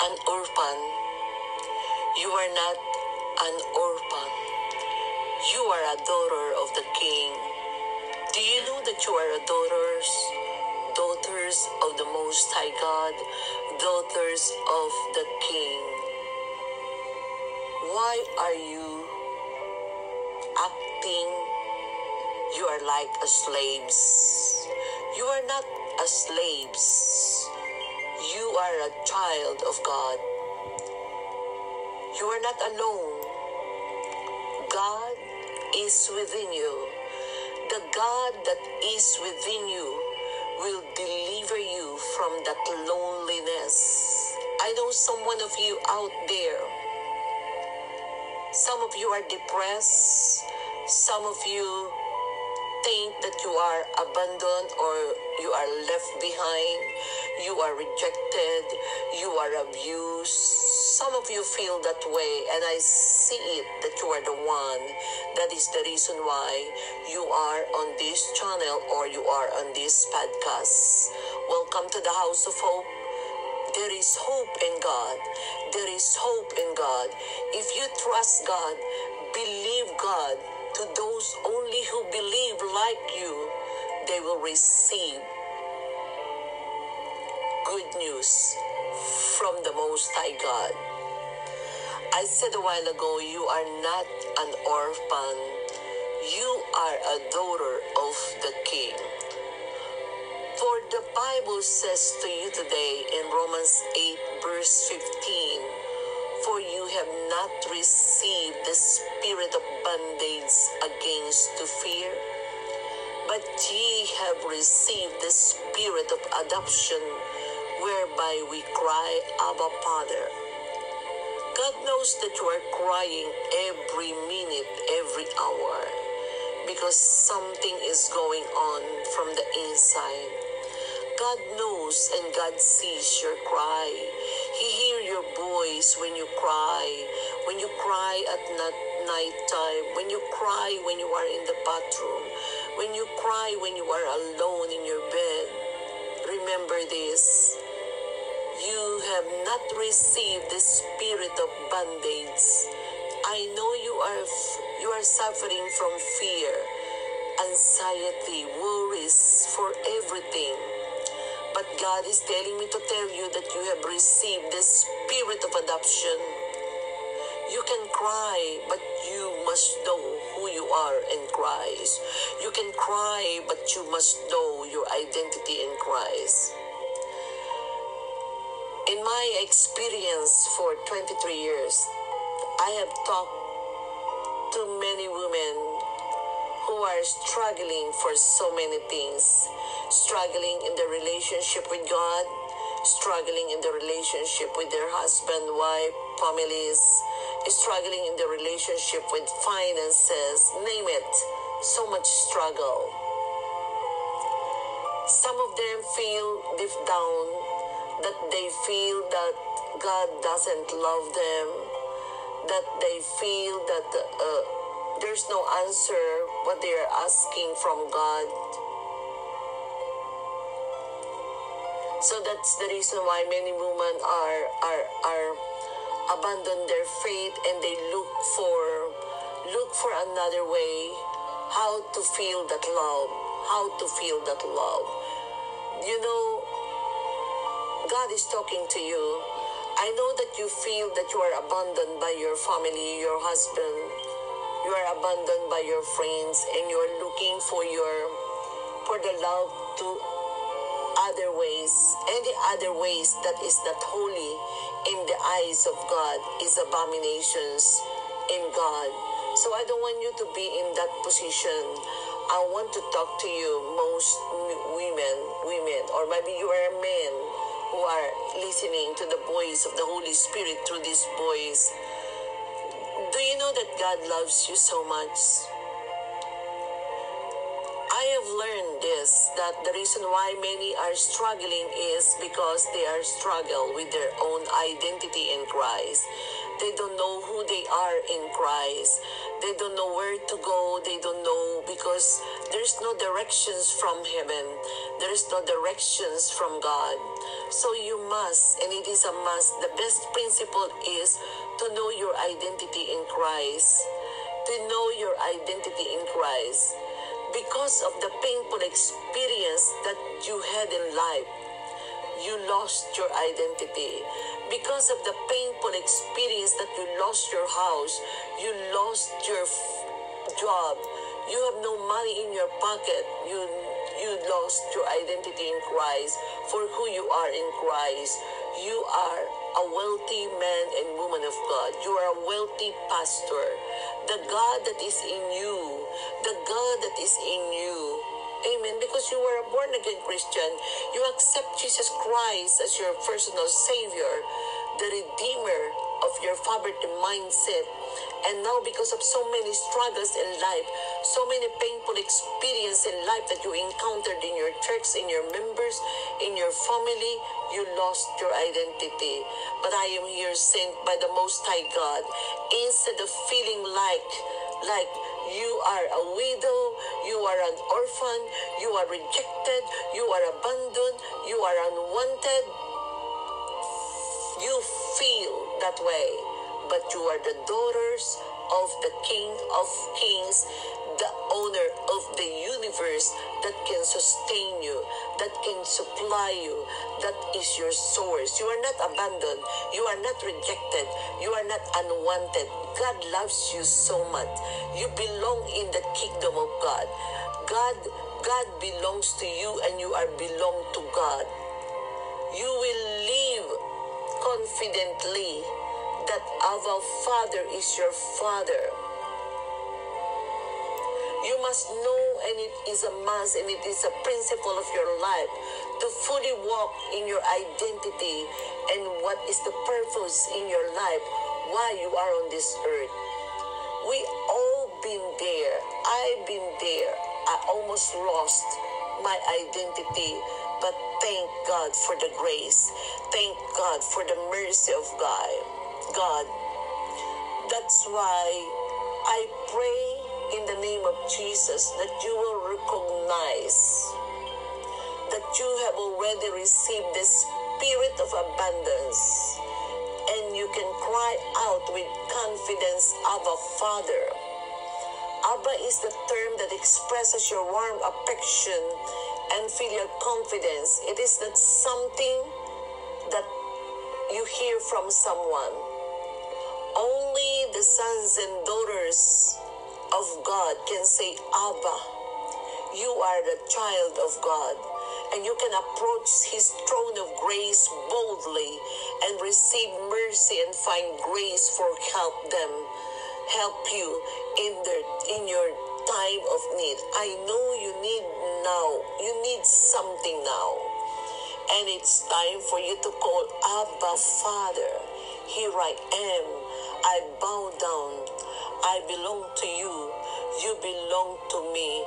an orphan. You are not an orphan. You are a daughter of the King. Do you know that you are a daughters, daughters of the Most High God, daughters of the King? Why are you acting? You are like slaves. You are not a slaves. You are a child of God. You are not alone. God is within you. The God that is within you will deliver you from that loneliness. I know some one of you out there. Some of you are depressed. Some of you think that you are abandoned or you are left behind, you are rejected, you are abused. Some of you feel that way, and I see it that you are the one. That is the reason why you are on this channel or you are on this podcast. Welcome to the House of Hope. There is hope in God. There is hope in God. If you trust God, believe God, to those only who believe like you, they will receive good news from the Most High God. I said a while ago, you are not an orphan. You are a daughter of the King. For the Bible says to you today in Romans 8, verse 15, For you have not received the spirit of bondage against to fear, but ye have received the spirit of adoption, whereby we cry, Abba, Father. God knows that you are crying every minute, every hour, because something is going on from the inside. God knows and God sees your cry. Voice when you cry, when you cry at night nighttime, when you cry when you are in the bathroom, when you cry when you are alone in your bed. Remember this. You have not received the spirit of bondage. I know you are you are suffering from fear, anxiety, worries for everything. But God is telling me to tell you that you have received the spirit of adoption. You can cry, but you must know who you are in Christ. You can cry, but you must know your identity in Christ. In my experience for 23 years, I have talked to many women who are struggling for so many things, struggling in their relationship with God, struggling in the relationship with their husband, wife, families, struggling in the relationship with finances, name it, so much struggle. Some of them feel deep down that they feel that God doesn't love them, that they feel that uh, there's no answer what they are asking from God. So that's the reason why many women are are are abandon their faith and they look for look for another way how to feel that love, how to feel that love. You know, God is talking to you. I know that you feel that you are abandoned by your family, your husband, you are abandoned by your friends, and you are looking for your for the love to other ways, any other ways that is not holy in the eyes of God is abominations in God. So I don't want you to be in that position. I want to talk to you, most women, women, or maybe you are men who are listening to the voice of the Holy Spirit through this voice. Do you know that God loves you so much? Have learned this that the reason why many are struggling is because they are struggle with their own identity in Christ. They don't know who they are in Christ. They don't know where to go. They don't know because there's no directions from heaven. There is no directions from God. So you must, and it is a must, the best principle is to know your identity in Christ. To know your identity in Christ. Because of the painful experience that you had in life, you lost your identity. Because of the painful experience that you lost your house, you lost your f- job, you have no money in your pocket, you you lost your identity in Christ for who you are in Christ. You are a wealthy man and woman of God. You are a wealthy pastor. The God that is in you, the God that is in you. Amen. Because you are a born again Christian, you accept Jesus Christ as your personal Savior, the Redeemer of your poverty mindset. And now, because of so many struggles in life, so many painful experiences in life that you encountered in your church, in your members, in your family, you lost your identity. But I am here sent by the Most High God. Instead of feeling like, like you are a widow, you are an orphan, you are rejected, you are abandoned, you are unwanted, that way, but you are the daughters of the King of Kings, the owner of the universe that can sustain you, that can supply you, that is your source. You are not abandoned, you are not rejected, you are not unwanted. God loves you so much. You belong in the kingdom of God. God God belongs to you and you are belong to God. You will live confidently that our Father is your Father. You must know, and it is a must, and it is a principle of your life to fully walk in your identity and what is the purpose in your life, why you are on this earth. We all been there. I've been there. I almost lost my identity, but thank God for the grace. Thank God for the mercy of God. God. That's why I pray in the name of Jesus that you will recognize that you have already received the spirit of abundance and you can cry out with confidence, Abba Father. Abba is the term that expresses your warm affection and filial confidence. It is not something you hear from someone. Only the sons and daughters of God can say, Abba, you are the child of God. And you can approach his throne of grace boldly and receive mercy and find grace for help them, help you in their in your time of need. I know you need now. You need something now. And it's time for you to call Abba Father. Here I am. I bow down. I belong to you. You belong to me.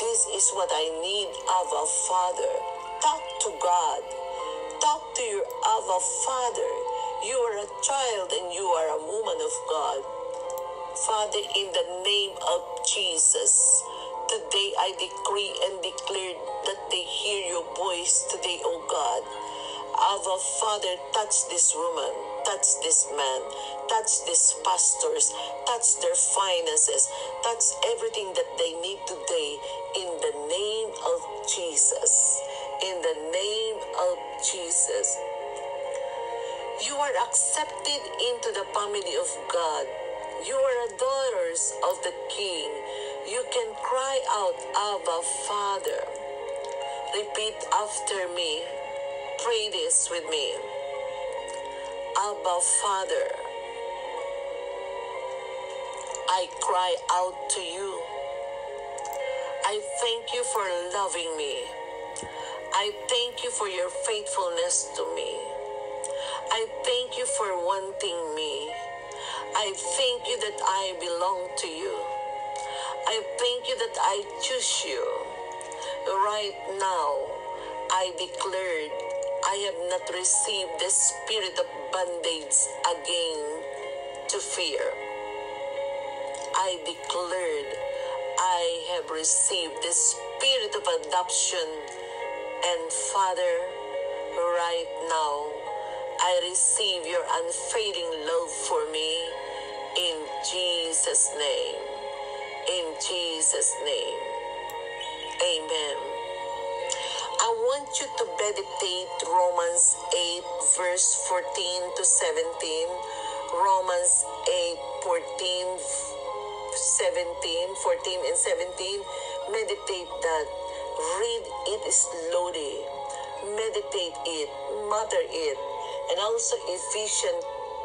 This is what I need, Abba Father. Talk to God. Talk to your Abba Father. You are a child and you are a woman of God. Father, in the name of Jesus, today I decree and declare that they hear your voice today, O God. Abba, Father, touch this woman, touch this man, touch these pastors, touch their finances, touch everything that they need today in the name of Jesus. In the name of Jesus. You are accepted into the family of God. You are daughters of the King. You can cry out, Abba, Father. Repeat after me. Pray this with me. Abba, Father. I cry out to you. I thank you for loving me. I thank you for your faithfulness to me. I thank you for wanting me. I thank you that I belong to you. I thank you that I choose you. Right now, I declared I have not received the spirit of bondage again to fear. I declared I have received the spirit of adoption. And Father, right now, I receive your unfading love for me in Jesus' name. In Jesus' name. Amen. I want you to meditate Romans 8, verse 14 to 17. Romans 8, 14, 17, 14 and 17. Meditate that. Read it slowly. Meditate it. Mother it. And also Ephesians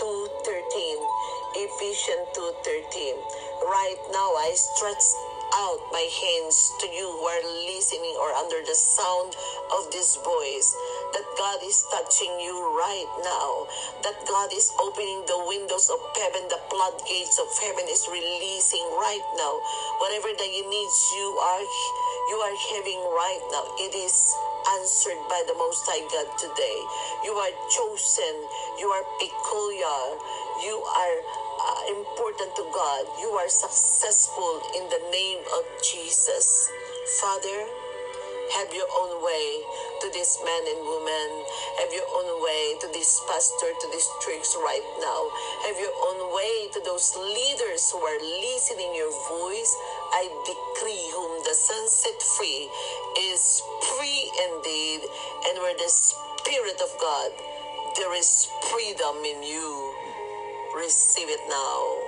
2.13. Ephesians 2.13. Right now, I stretch out my hands to you who are listening or under the sound of this voice. That God is touching you right now. That God is opening the windows of heaven. The floodgates of heaven is releasing right now. Whatever the needs you are you are having right now. It is answered by the most high God today you are chosen you are peculiar you are uh, important to God. You are successful in the name of Jesus. Father, have your own way to this man and woman. Have your own way to this pastor, to these church right now. Have your own way to those leaders who are listening your voice. I decree whom the Son set free is free indeed. And where the Spirit of God, there is freedom in you. Receive it now.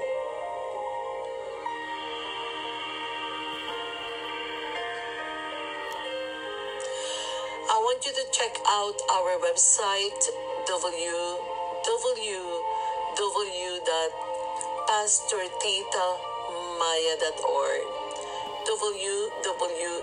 I want you to check out our website www.pastortitamaya.org www